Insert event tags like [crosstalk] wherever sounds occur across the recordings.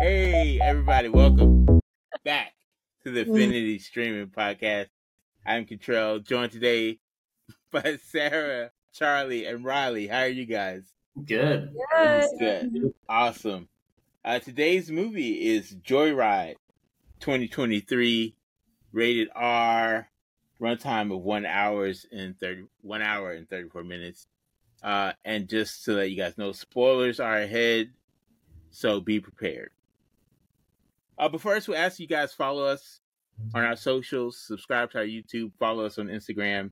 Hey, everybody, welcome back to the Affinity Streaming Podcast. I'm Contrell, joined today [laughs] by Sarah, Charlie, and Riley. How are you guys? Good. Good. Good. Awesome. Uh, today's movie is Joy Ride 2023, rated R, runtime of one hours and 30, one hour and 34 minutes. Uh, and just to let you guys know, spoilers are ahead, so be prepared. Uh, but first, we ask you guys follow us on our socials, subscribe to our YouTube, follow us on Instagram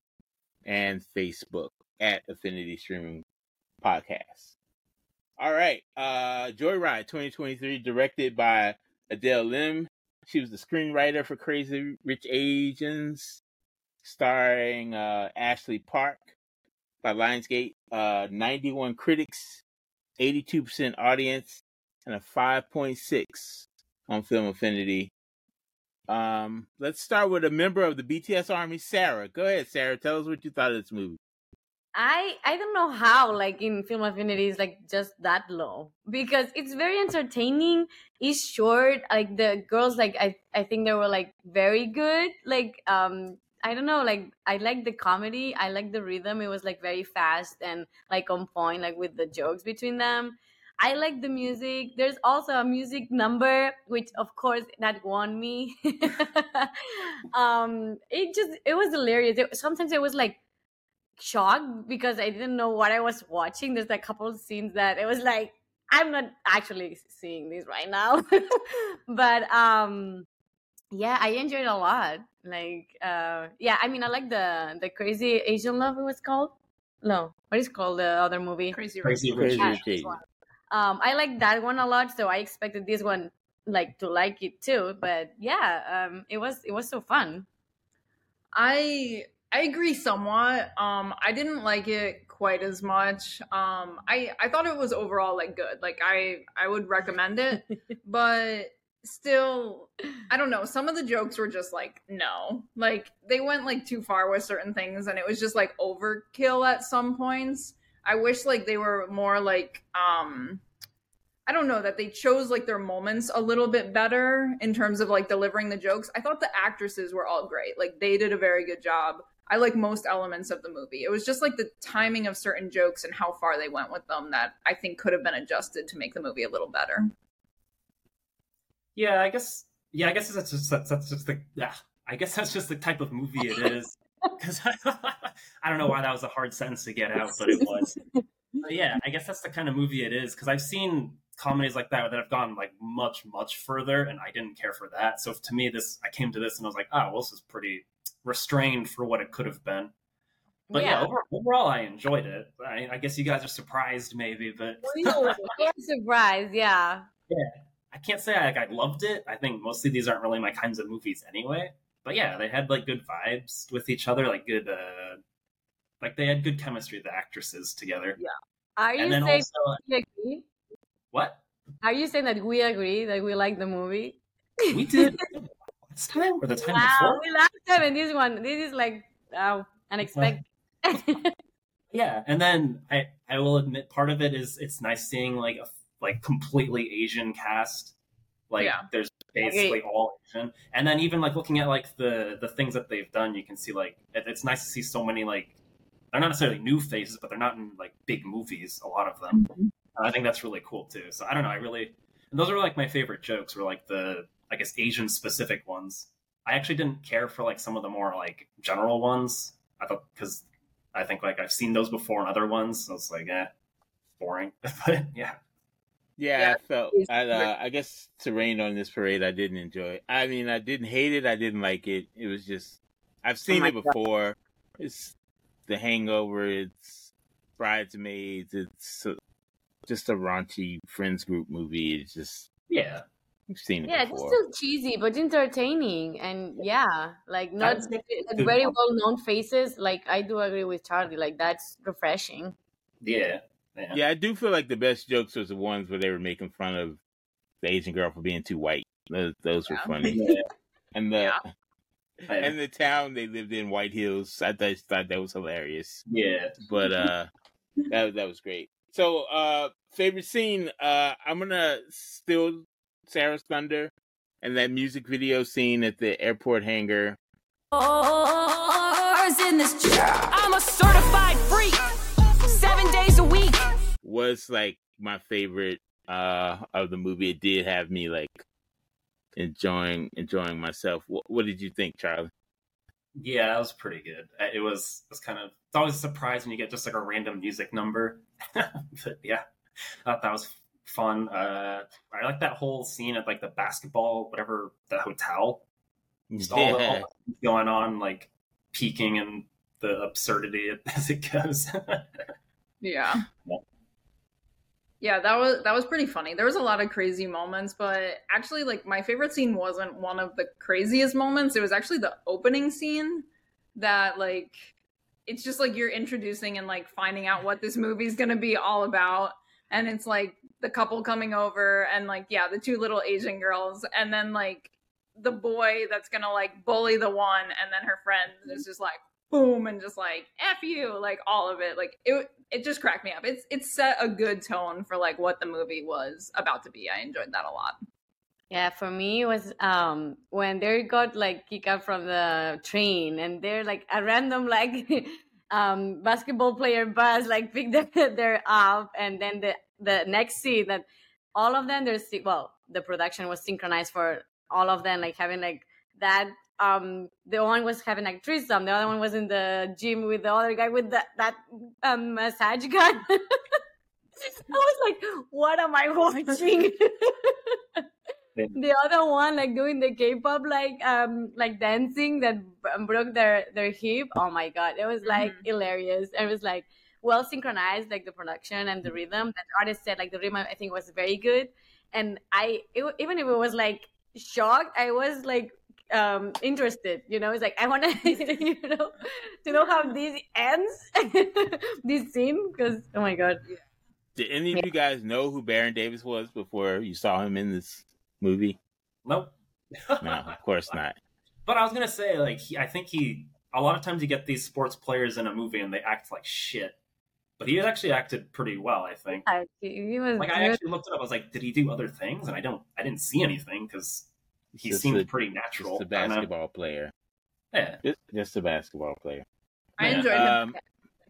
and Facebook at Affinity Streaming Podcast. All right, uh, Joy Ride 2023, directed by Adele Lim. She was the screenwriter for Crazy Rich Asians, starring uh, Ashley Park by Lionsgate. Uh, 91 critics, 82% audience, and a 5.6 on Film Affinity. Um, let's start with a member of the BTS Army, Sarah. Go ahead, Sarah. Tell us what you thought of this movie. I I don't know how like in film affinity is like just that low because it's very entertaining. It's short. Like the girls like I I think they were like very good. Like um I don't know like I like the comedy. I like the rhythm. It was like very fast and like on point like with the jokes between them. I like the music. There's also a music number, which of course that won me. [laughs] um, it just it was hilarious. It, sometimes it was like shocked because I didn't know what I was watching. There's like a couple of scenes that it was like I'm not actually seeing this right now, [laughs] but um, yeah, I enjoyed it a lot. Like, uh, yeah, I mean, I like the the crazy Asian love. It was called. No, what is called the other movie? Crazy Crazy Rich Yeah, Rich this Asians. one. Um, I like that one a lot, so I expected this one like to like it too. But yeah, um, it was it was so fun. I I agree somewhat. Um, I didn't like it quite as much. Um, I I thought it was overall like good. Like I I would recommend it, [laughs] but still, I don't know. Some of the jokes were just like no, like they went like too far with certain things, and it was just like overkill at some points. I wish like they were more like um. I don't know that they chose like their moments a little bit better in terms of like delivering the jokes. I thought the actresses were all great. Like they did a very good job. I like most elements of the movie. It was just like the timing of certain jokes and how far they went with them that I think could have been adjusted to make the movie a little better. Yeah, I guess. Yeah, I guess that's just that's, that's just the. Yeah, I guess that's just the type of movie it is. [laughs] Because [laughs] I don't know why that was a hard sentence to get out, but it was. But yeah, I guess that's the kind of movie it is. Because I've seen comedies like that that have gone like much much further, and I didn't care for that. So to me, this I came to this and I was like, oh, well, this is pretty restrained for what it could have been. But yeah, over, overall, I enjoyed it. I, I guess you guys are surprised, maybe, but I'm [laughs] surprised. Yeah. I can't say I, like, I loved it. I think mostly these aren't really my kinds of movies anyway. But yeah, they had like good vibes with each other, like good, uh, like they had good chemistry, the actresses together. Yeah. Are you saying also, we agree? what Are you saying that we agree that we like the movie? we did [laughs] last time or the time wow, before? we liked it, and this one, this is like uh, unexpected. [laughs] Yeah, and then I I will admit part of it is it's nice seeing like a like completely Asian cast. Like Yeah. there's basically all Asian, and then even like looking at like the the things that they've done, you can see like it, it's nice to see so many like they're not necessarily new faces, but they're not in like big movies. A lot of them, and I think that's really cool too. So I don't know, I really and those are like my favorite jokes. Were like the I guess Asian specific ones. I actually didn't care for like some of the more like general ones. I thought because I think like I've seen those before in other ones. So it's like, eh, boring. [laughs] but yeah, Yeah, Yeah, I felt. I, uh, I guess to rain on this parade, I didn't enjoy. it. I mean, I didn't hate it. I didn't like it. It was just I've seen my it before. It's The Hangover. It's Bridesmaids. It's just a raunchy friends group movie. It's just yeah. we've seen it yeah, it's still cheesy but entertaining, and yeah, like not That's- like, very well known faces. Like I do agree with Charlie. Like that's refreshing. Yeah, yeah, Yeah, I do feel like the best jokes was the ones where they were making fun of the Asian girl for being too white. Those, those were funny. [laughs] Yeah. And the Yeah. [laughs] and the town they lived in, White Hills, I just thought that was hilarious. yeah. But uh, that that was great. So, uh, favorite scene. Uh, I'm gonna steal Sarah's thunder, and that music video scene at the airport hangar. in this I'm a certified freak. Was like my favorite uh of the movie. It did have me like enjoying enjoying myself. What, what did you think, Charlie? Yeah, that was pretty good. It was it was kind of it's always a surprise when you get just like a random music number. [laughs] but yeah, I thought that was fun. Uh, I like that whole scene at like the basketball, whatever the hotel. Just all, the, all the going on, like peaking and the absurdity [laughs] as it goes. Yeah. Yeah. Yeah, that was that was pretty funny. There was a lot of crazy moments, but actually like my favorite scene wasn't one of the craziest moments. It was actually the opening scene that like it's just like you're introducing and like finding out what this movie's going to be all about and it's like the couple coming over and like yeah, the two little Asian girls and then like the boy that's to like bully the one and then her friend is just like boom and just like f you like all of it. Like it it just cracked me up. It's it set a good tone for like what the movie was about to be. I enjoyed that a lot. Yeah, for me it was um when they got like kicked out from the train and they're like a random like [laughs] um basketball player buzz like picked them [laughs] they're up and then the the next scene that all of them they're well the production was synchronized for all of them like having like that um the one was having like threesome the other one was in the gym with the other guy with that that um massage [laughs] gun I was like, what am I [laughs] watching? the other one like doing the K-pop like um like dancing that b- broke their their hip. Oh my god, it was like Mhm. hilarious. It was like well synchronized, like the production and the rhythm. That artist said like the rhythm I think was very good, and I it, even if it was like shocked, I was like um interested. You know, it's like I want to [laughs] you know to know how this ends [laughs] this scene because oh my god. Did any of you guys know who Baron Davis was before you saw him in this movie? nope. [laughs] No, of course not. But I was gonna say, like, he, I think he. A lot of times you get these sports players in a movie and they act like shit, but he actually acted pretty well. I think. I- He was Like I actually looked it up. I was like, did he do other things? And I don't. I didn't see anything because he Just seemed a- pretty natural. Just a I basketball player. Yeah. Just, just a basketball player. i Yeah, enjoyed him Um,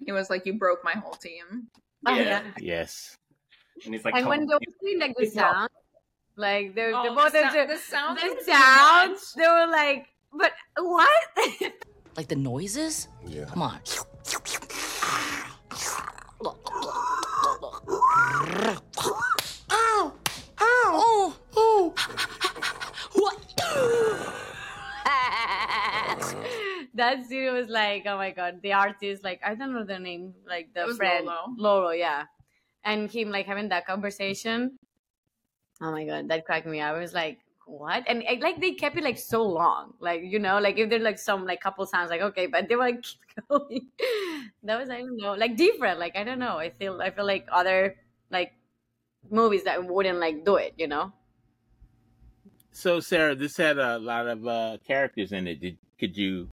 he was like you broke my whole team Oh, Yeah. yeah. yes. And he's like, and when "Come they on." were doing like the It's sound, like they, Oh, they the both sou- the, the sounds the were too sounds, much. they were like, but what? [laughs] Like the noises? Yeah. Come on. Ow! Ow! Oh! [laughs] that scene was like, oh my god, the artist, like I don't know their name, like the friend Lolo. Lolo, yeah, and him like having that conversation. Oh my god, that cracked me up. I was like, what? And eh, like they kept it like so long, like you know, like if there's like some like couple sounds, like okay, but they were like [laughs] keep going. that was I don't know, like different. Like I don't know. I feel I feel like other like movies that wouldn't like do it, you know. So, Sarah, this had a lot of uh, characters in it. Did could you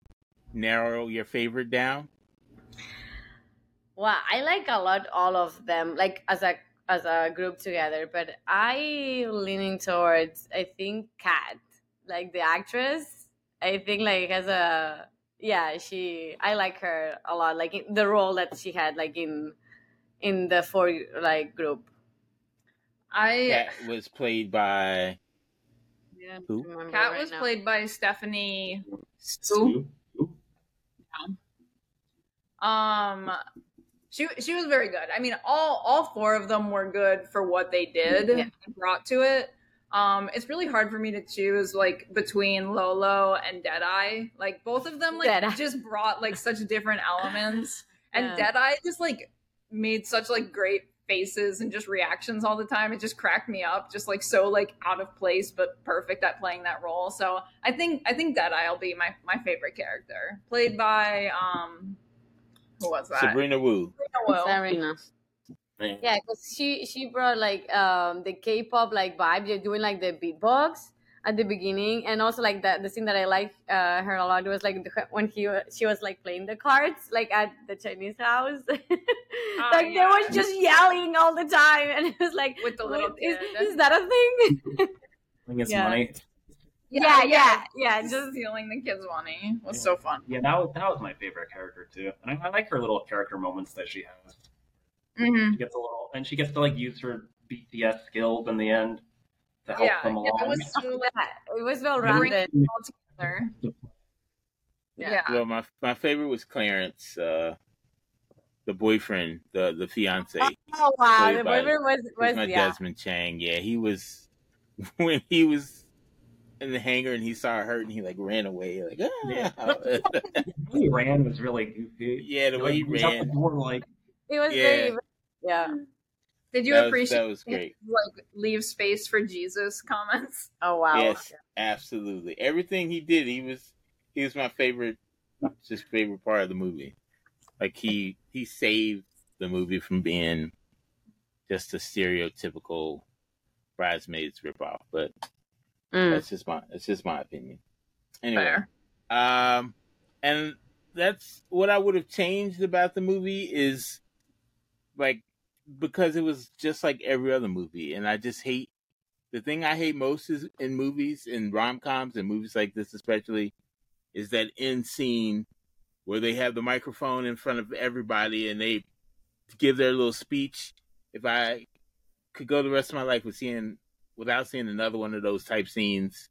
narrow your favorite down? Well, I like a lot all of them, like as a as a group together. But I leaning towards I think Kat, like the actress. I think like has a yeah she I like her a lot. Like in the role that she had like in in the four like group. i Kat was played by Yeah, Who? remember kat right was now. played by stephanie Hsu? Um, she she was very good. I mean, all all four of them were good for what they did Yeah. and brought to it. Um, it's really hard for me to choose like between Lolo and Deadeye. Like both of them like Deadeye. just brought like such different elements, and Yeah. Deadeye just like made such like great faces and just reactions all the time. It just cracked me up, just like so like out of place but perfect at playing that role. So I think I think Deadeye will be my my favorite character, played by um who was that? Sabrina Wu. Sabrina. Serena. Yeah. Yeah, because she she brought like um the K-pop like vibe. They're doing like the beatbox. At the beginning, and also like the the scene that I like uh, her a lot was like the, when he wa- she was like playing the cards like at the Chinese house, [laughs] like they yeah. was just yelling all the time, and it was like With the little is, is that a thing? [laughs] I think it's Yeah. money. yeah, yeah, yeah. Just Just stealing the kids' money was Yeah. so fun. Yeah, that was, that was my favorite character too, and I, I like her little character moments that she has. Mm-hmm. She gets a little, and she gets to like use her BTS skills in the end to help Yeah, them yeah, it was so it was well rounded it all together. Yeah. Yeah. Well, my my favorite was Clarence, uh, the boyfriend, the the fiance. Oh wow, the boyfriend was was was my yeah. Desmond Chiam. Yeah, he was [laughs] when he was in the hangar and he saw her hurt and he like ran away. Like, ah. Yeah. yeah, The way he ran was really goofy. Yeah, the way he was out the ran, door, like It was Yeah. very yeah. Did you that was, appreciate that was great. like leave space for Jesus comments? [laughs] Oh wow. Yes, absolutely. Everything he did, he was he was my favorite, just favorite part of the movie. Like he he saved the movie from being just a stereotypical bridesmaids ripoff. But Mm. that's just my that's just my opinion. Anyway, Fair. um, and that's what I would have changed about the movie is like because it was just like every other movie, and I just hate the thing I hate most is in movies, in rom coms, and movies like this especially, is that end scene where they have the microphone in front of everybody and they give their little speech. If I could go the rest of my life with seeing without seeing another one of those type scenes,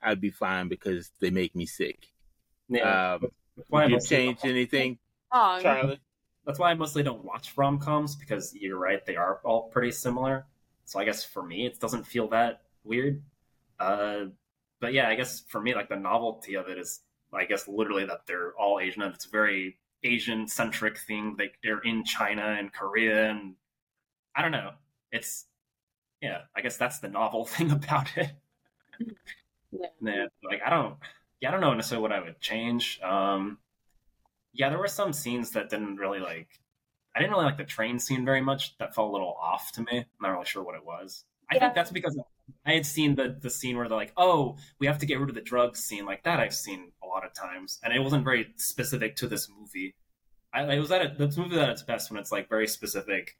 I'd be fine because they make me sick. yeah. Um, that's why I did you change anything, Oh, Charlie? That's why I mostly don't watch rom coms because you're right, they are all pretty similar. So I guess for me, it doesn't feel that weird. Uh, but yeah, I guess for me, like the novelty of it is, I guess, literally that they're all Asian and it's a very Asian centric thing. Like they're in China and Korea, and I don't know. It's yeah, I guess that's the novel [laughs] thing about it. Yeah. Yeah, like I don't, yeah, I don't know necessarily what I would change. Um, yeah, there were some scenes that didn't really like. I didn't really like the train scene very much. That felt a little off to me. I'm not really sure what it was. I Yeah. think that's because I had seen the the scene where they're like, "Oh, we have to get rid of the drugs." Scene like that, I've seen a lot of times, and it wasn't very specific to this movie. I, it was at a, this movie at its best when it's like very specific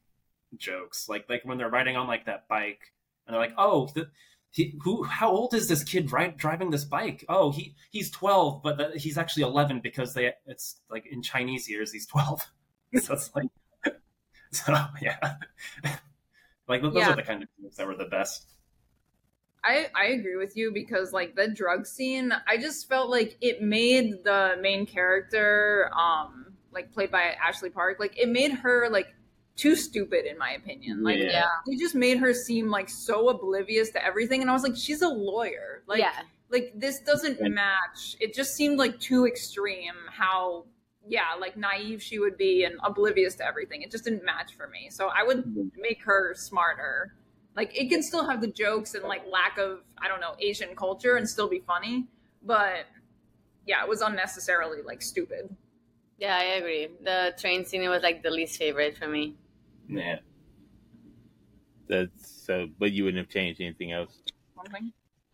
jokes, like like when they're riding on like that bike, and they're like, "Oh, the, he, who? How old is this kid right, driving this bike? Oh, he he's twelve, but the, he's actually eleven because they it's like in Chinese years he's twelve. [laughs] so it's like, [laughs] so yeah, [laughs] like those Yeah. are the kind of things that were the best. I, I agree with you because like the drug scene, I just felt like it made the main character, um, like played by Ashley Park, like it made her like too stupid in my opinion. Like Yeah. they just made her seem like so oblivious to everything, and I was like, she's a lawyer. Like yeah. like this doesn't match. It just seemed like too extreme how yeah, like naive she would be and oblivious to everything. It just didn't match for me. So I would mm-hmm. make her smarter. Like it can still have the jokes and like lack of I don't know Asian culture and still be funny, but yeah, it was unnecessarily like stupid. Yeah, I agree. The train scene was like the least favorite for me. Yeah, That's so, but you wouldn't have changed anything else.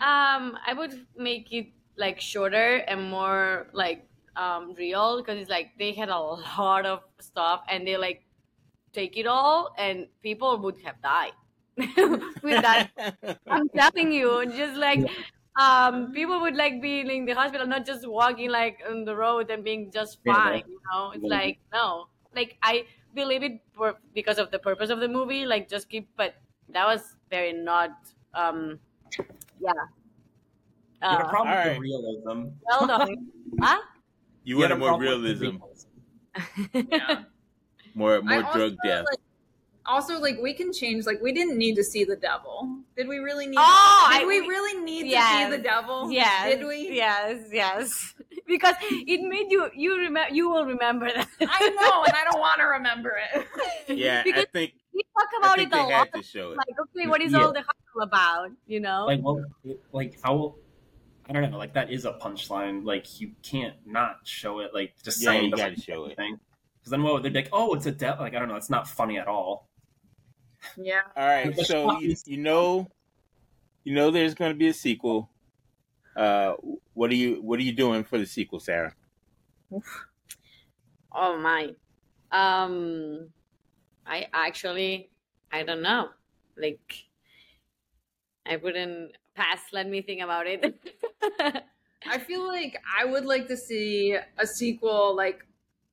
Um, I would make it like shorter and more like um real because it's like they had a lot of stuff and they like take it all and people would have died [laughs] with that. [laughs] I'm telling you, just like um people would like be in the hospital, not just walking like on the road and being just Yeah. fine. You know, it's Yeah. like no, like I believe it for, because of the purpose of the movie. Like just keep, but that was very not. um Yeah. you had a Uh, problem with Alright. the realism. well done. [laughs] huh? You You had wanted a more problem with the realism, realism. [laughs] Yeah. more I more also, drug death. like- also, like we can change. Like we didn't need to see the devil. Did we really need? Oh, did I- we really need to see the devil? Yes. Did we? Yes, yes. [laughs] Because it made you you remember you will remember that. I know, and I don't want to remember it. [laughs] Yeah, I think we talk about it a lot. to show it. Like, okay, what is Yeah. all the hustle about? You know? like well like how I don't know, like that is a punchline. Like you can't not show it. Like just Yeah, saying you doesn't gotta show it. Because then what would they be like? Oh, it's a devil. Like I don't know. It's not funny at all. Yeah. All right, so you, you know, you know there's going to be a sequel. Uh, what are you What are you doing for the sequel, Sarah? Oh my. Um I actually I don't know. Like I wouldn't pass, let me think about it. [laughs] I feel like I would like to see a sequel like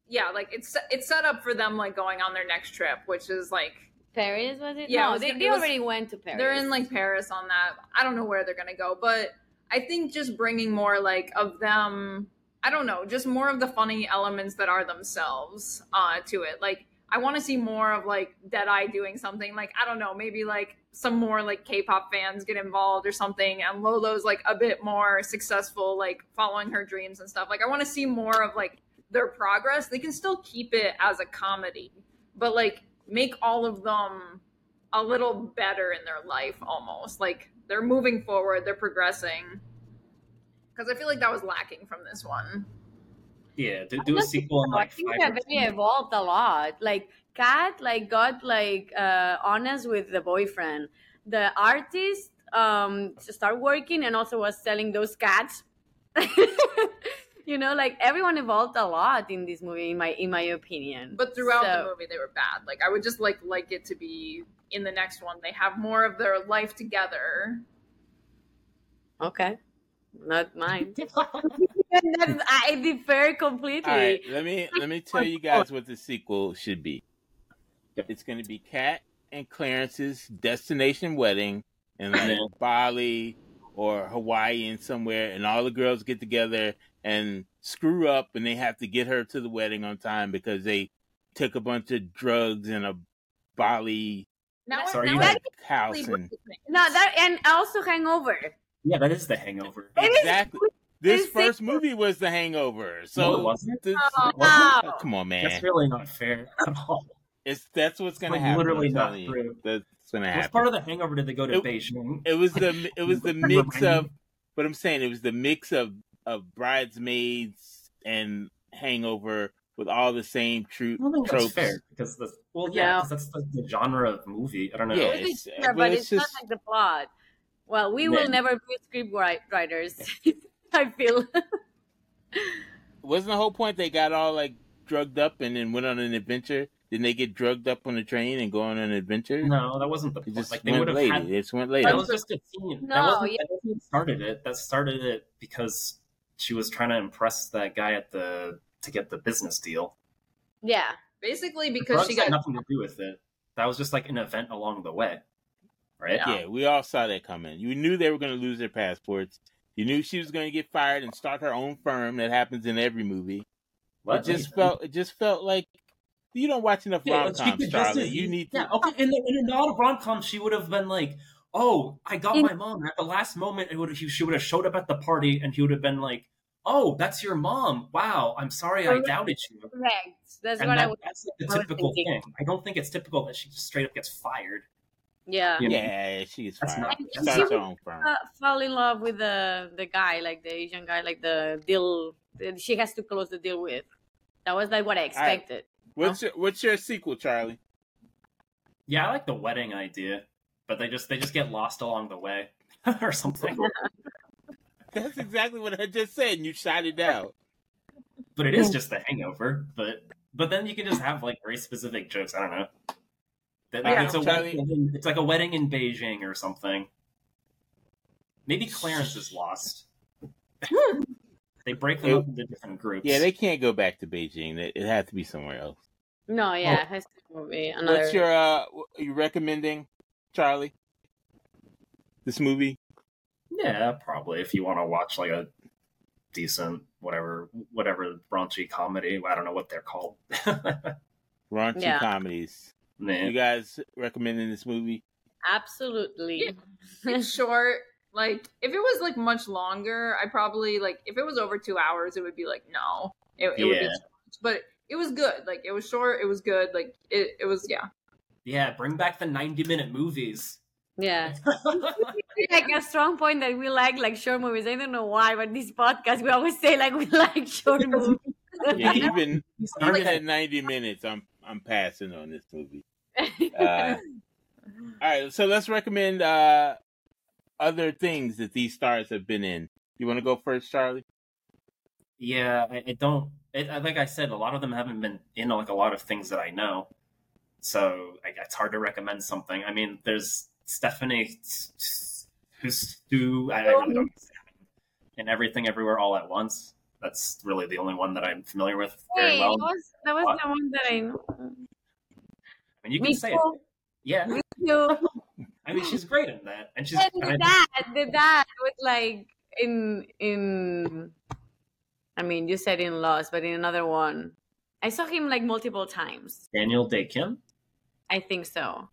yeah, like it's it's set up for them like going on their next trip, which is like Paris was it? Yeah, it no, was they, they it was- already went to Paris. they're in like Paris on that. I don't know where they're gonna go, but I think just bringing more like of them. I don't know, just more of the funny elements that are themselves uh, to it. Like I want to see more of like Deadeye doing something. Like I don't know, maybe like some more like K-pop fans get involved or something, and Lolo's like a bit more successful, like following her dreams and stuff. Like I want to see more of like their progress. They can still keep it as a comedy, but like make all of them a little better in their life almost like they're moving forward they're progressing because i feel like that was lacking from this one Yeah, do, do a not sequel in I think five they're evolved a lot. Like Kat, like got like uh honest with the boyfriend. The artist um start working and also was selling those cats. [laughs] you know, like everyone evolved a lot in this movie, in my in my opinion. but throughout So- the movie they were bad like i would just like like it to be in the next one they have more of their life together okay, not mine. [laughs] That's, I differ completely. All right, let me let me tell you guys what the sequel should be. It's going to be Kat and Clarence's destination wedding in like [laughs] Bali or Hawaii and somewhere, and all the girls get together and screw up, and they have to get her to the wedding on time because they took a bunch of drugs in a Bali now, So are now you I like- house actually- and No, that and also Hangover. Yeah, that is the Hangover. Exactly. This it's first sequel. movie was The Hangover, so No, it wasn't. this- Oh, no. come on, man. That's really not fair at all. It's that's what's gonna like happen. literally not true. That's gonna Which happen. part of the Hangover did they go to It- Beijing? it was the it was [laughs] the mix of but I'm saying it was the mix of of bridesmaids and hangover with all the same true I don't think tropes. that's fair because the well, yeah, No. because that's the, the genre of movie. I don't know. Yeah, It it's- is fair, but but it's it's, just- not like the plot. Well, we Yeah. will never be script wri- writers. [laughs] I feel. [laughs] Wasn't the whole point they got all like drugged up and then went on an adventure? Didn't they get drugged up on the train and go on an adventure? No, that wasn't the It point. just Like they would went have later. had It just went that was just a scene. No, that wasn't, yeah. that wasn't started it. That started it because she was trying to impress that guy at the to get the business deal. yeah. basically because she got nothing to do with it. That was just like an event along the way, right? Yeah. Yeah, we all saw that coming. You knew they were going to lose their passports. You knew she was going to get fired and start her own firm. That happens in every movie. What? It just felt. It just felt like you don't watch enough Yeah, rom coms, it Charlie. You need to. Yeah, okay. In, the, in a lot rom com, she would have been like, "Oh, I got In- my mom." At the last moment, it would he, she would have showed up at the party, and he would have been like, "Oh, that's your mom. Wow, I'm sorry I doubted you." Correct. That's And what I that, was. that's like the typical thinking. thing. I don't think it's typical that she just straight up gets fired. Yeah. You know? Yeah, she's That's fine. not- She that's starts not- her own firm. Uh, fall in love with the the guy, like the Asian guy, like the deal. that She has to close the deal with. That was like what I expected. What's your What's your sequel, Charlie? Yeah, I like the wedding idea, but they just they just get lost along the way [laughs] or something. [laughs] That's exactly what I just said, and you shot it down. but it is just the hangover. But but then you can just have like very specific jokes. I don't know. That, like, Yeah. it's a wedding, it's like a wedding in Beijing or something. Maybe Clarence is lost. they break them up into different groups. Yeah, they can't go back to Beijing. It, it had to be somewhere else. No, yeah, it has to be another. What's your uh? Are you recommending, Charlie? This movie? yeah, probably if you want to watch like a decent whatever whatever raunchy comedy. I don't know what they're called. [laughs] Raunchy Yeah. comedies. Nah. You guys recommending this movie? Absolutely. it's short. Like if it was like much longer, I probably like if it was over two hours, it would be like no, it, it would be. Yeah. too much. But it was good. Like it was short. It was good. Like it. It was yeah. Yeah, bring back the ninety minute movies. Yeah. [laughs] like a strong point that we like like short movies. I don't know why, but this podcast we always say like we like short [laughs] movies. Yeah, even even at ninety minutes, I'm I'm passing on this movie. [laughs] Uh, all right, so let's recommend uh other things that these stars have been in. You want to go first, Charlie? Yeah, I, I don't. It, like I said, a lot of them haven't been in like a lot of things that I know, so I, it's hard to recommend something. I mean, there's Stephanie who's Hsu. I, I really don't in everything, everywhere, all at once. That's really the only one that I'm familiar with very Hey, well. that was, that was the one that I know. I mean, you can Me say it. Yeah, Me too. I mean, she's great in that, and she's. And and the I- dad, the dad was like in in. I mean, you said in Lost, but in another one, I saw him like multiple times. Daniel Dae Kim, I think so.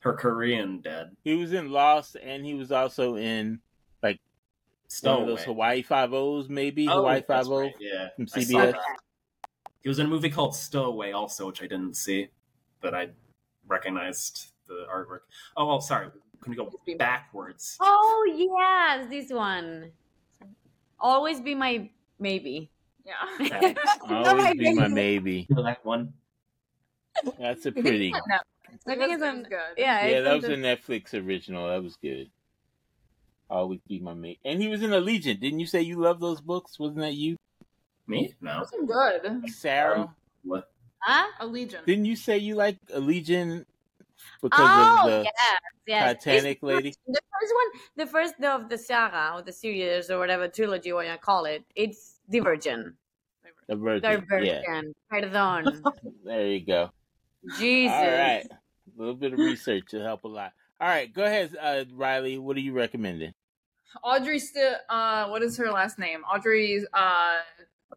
her Korean dad, He was in Lost, and he was also in like of Stowaway. those Hawaii Five O's, maybe Oh, Hawaii that's Five O right, Yeah, from CBS. He was in a movie called Stowaway, also, which I didn't see, but I recognized the artwork. Oh, well, sorry. Can we go backwards? Oh yes, this one. Always be my maybe. Yeah. [laughs] Always be my maybe. You know that one? That's a [laughs] pretty. No, I think it's on. good. Yeah, Yeah, it's that was the- a Netflix original. That was good. Always be my mate. And he was in Allegiant. Didn't you say you love those books? Wasn't that you, Me? No. That's good. Sarah? Um, What? Huh? Allegiant. Didn't you say you like Allegiant because Oh of the yes, yes. Titanic It's lady? The first one, the first of the saga or the series or whatever trilogy, what you call it, it's Divergent. The Virgin. Yeah, Divergent. Pardon. there you go. Jesus. All right. A little bit of research will help a lot. All right, go ahead, uh, Riley. What are you recommending? Audrey still. Uh, what is her last name? Audrey's. Uh,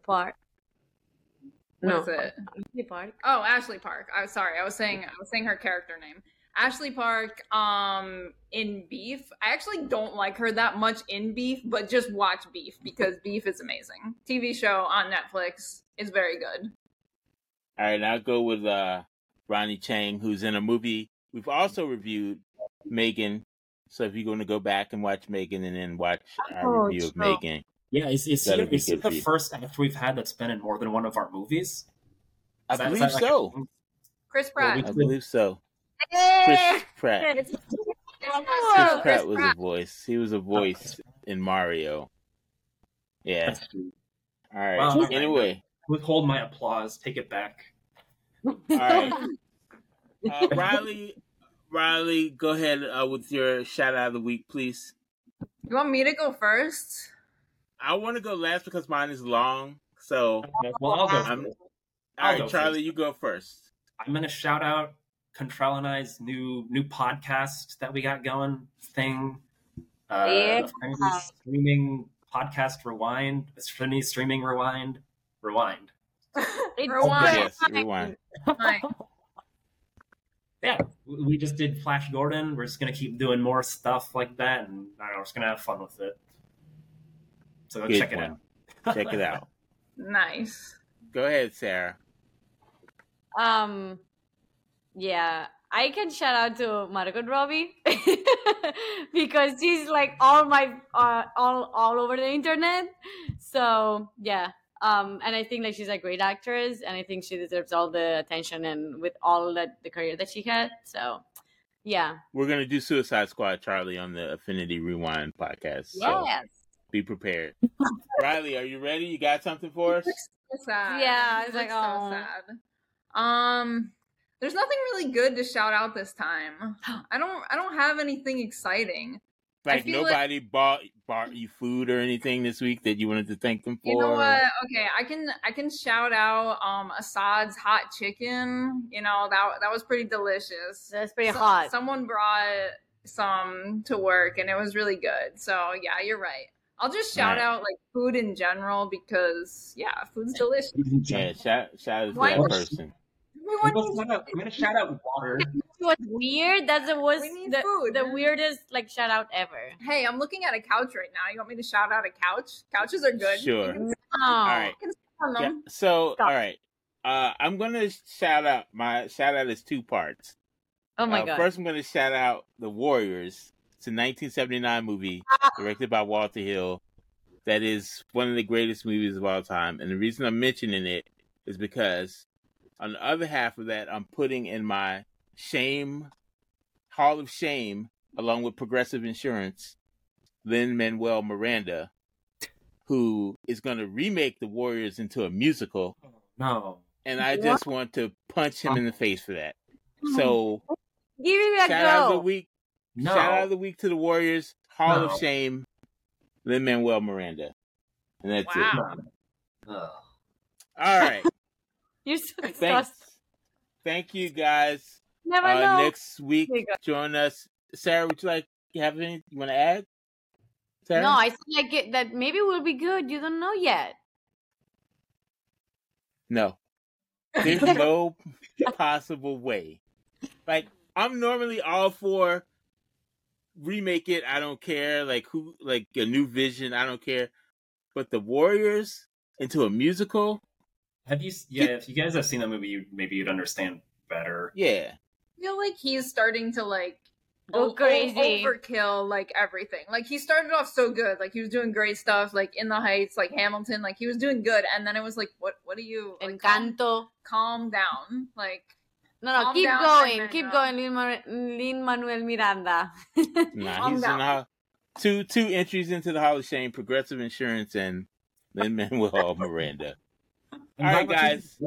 Park. what No. is it? Ashley Park. Oh, Ashley Park. I was sorry. I was saying. I was saying her character name. Ashley Park. Um, in Beef. I actually don't like her that much in Beef, but just watch Beef because Beef is amazing. TV show on Netflix is very good. All right, I'll go with uh, Ronny Chieng, who's in a movie we've also reviewed, Megan. So if you're going to go back and watch Megan and then watch our Oh, review of true. Megan, Yeah, is, is, he, is he the for first actor we've had that's been in more than one of our movies? I Is that- is believe that like a- so. Chris Well, Pratt. we- I believe so. Hey! Chris Pratt. It's- Oh, Chris Chris Pratt was a voice. He was a oh, voice in Mario. Yeah. All right. Wow. Anyway, Withhold my applause. Take it back. All right. [laughs] Uh, Riley, Riley, go ahead uh, with your shout out of the week, please. You want me to go first? I want to go last because mine is long. So, Well, I'll go. I'm- first. I'll right, go Charlie, first. you go first. I'm gonna shout out Contrell and I's new new podcast that we got going thing. Uh, Yeah. Streaming podcast rewind. Affinity streaming rewind. Rewind. It's Rewind. Yes, rewind. Fine. [laughs] Yeah, we we just did Flash Gordon. We're just gonna keep doing more stuff like that, and I don't know, we're just gonna have fun with it. So go Good check it out. Check it out. [laughs] nice. Go ahead, Sarah. Um, yeah, I can shout out to Margot Robbie [laughs] because she's like all my uh, all all over the internet. So yeah, um, and I think like she's a great actress, and I think she deserves all the attention and with all that the career that she had. So yeah, We're gonna do Suicide Squad, Charlie, on the Affinity Rewind podcast. So yes, be prepared. [laughs] Riley, are you ready? You got something for us? So sad. Yeah, It it's like, looks so oh. sad. Um, there's nothing really good to shout out this time. [gasps] I don't. I don't have anything exciting. Like feel like- nobody bought bought you food or anything this week that you wanted to thank them for. You know what? Okay, I can I can shout out um Assad's hot chicken. You know that that was pretty delicious. that's pretty So- hot. Someone brought some to work and it was really good. So yeah, you're right. I'll just shout Right. out like food in general because yeah, food's delicious. Yeah, shout shout out to that person. Everyone I'm needs gonna shout out- I'm gonna shout out water. [laughs] What's weird? That's the was We the, food, the weirdest like shout out ever. Hey, I'm looking at a couch right now. You want me to shout out a couch? Couches are good. Sure. You Oh, All right. on Yeah, so Stop. all right. Uh, I'm gonna shout out my shout out is two parts. oh my Uh, god. First, I'm gonna shout out The Warriors. It's a 1979 movie directed by Walter Hill. That is one of the greatest movies of all time. And the reason I'm mentioning it is because on the other half of that, I'm putting in my shame Hall of Shame along with Progressive Insurance, Lin Manuel Miranda, who is going to remake The Warriors into a musical, No. and I just want to punch him in the face for that. So Give it a shout out of the week, No. shout out of the week to the Warriors, Hall No. of Shame, Lin Manuel Miranda, and that's it. Wow. Ugh. All right, You're so thanks. disgusting. Thank you guys. Never Uh, know. next week, There you go. join us. Sarah, would you like you have anything you want to add? Sarah? No, I feel like it, that maybe we'll be good. You don't know yet. No. There's no [laughs] possible way. Like I'm normally all for remake it, I don't care. Like who like a new vision, I don't care. But the Warriors into a musical? Have you? s- Yeah, if you guys have seen that movie, you, maybe you'd understand better. Yeah. I feel like he's starting to like Go o- o- crazy. overkill like everything. Like he started off so good, like he was doing great stuff, like in the Heights, like Hamilton, like he was doing good, and then it was like, what? What are you? Like, calm, Encanto. calm down, like No, no, Calm keep going. Keep uh, going, Lin, Mar- Lin Manuel Miranda. [laughs] Nah, he's in down. the Hall- two two entries into the Hall of Shame, Progressive Insurance and Lin Manuel [laughs] Miranda. All right, guys.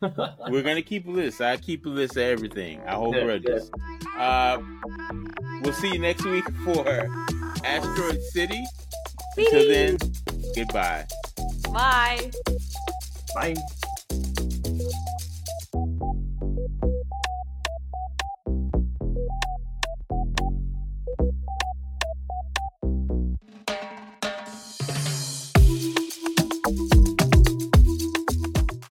We're gonna keep a list. I keep a list of everything. I hold Good, grudges. Uh, we'll see you next week for Asteroid City. Until then, goodbye. Bye. Bye.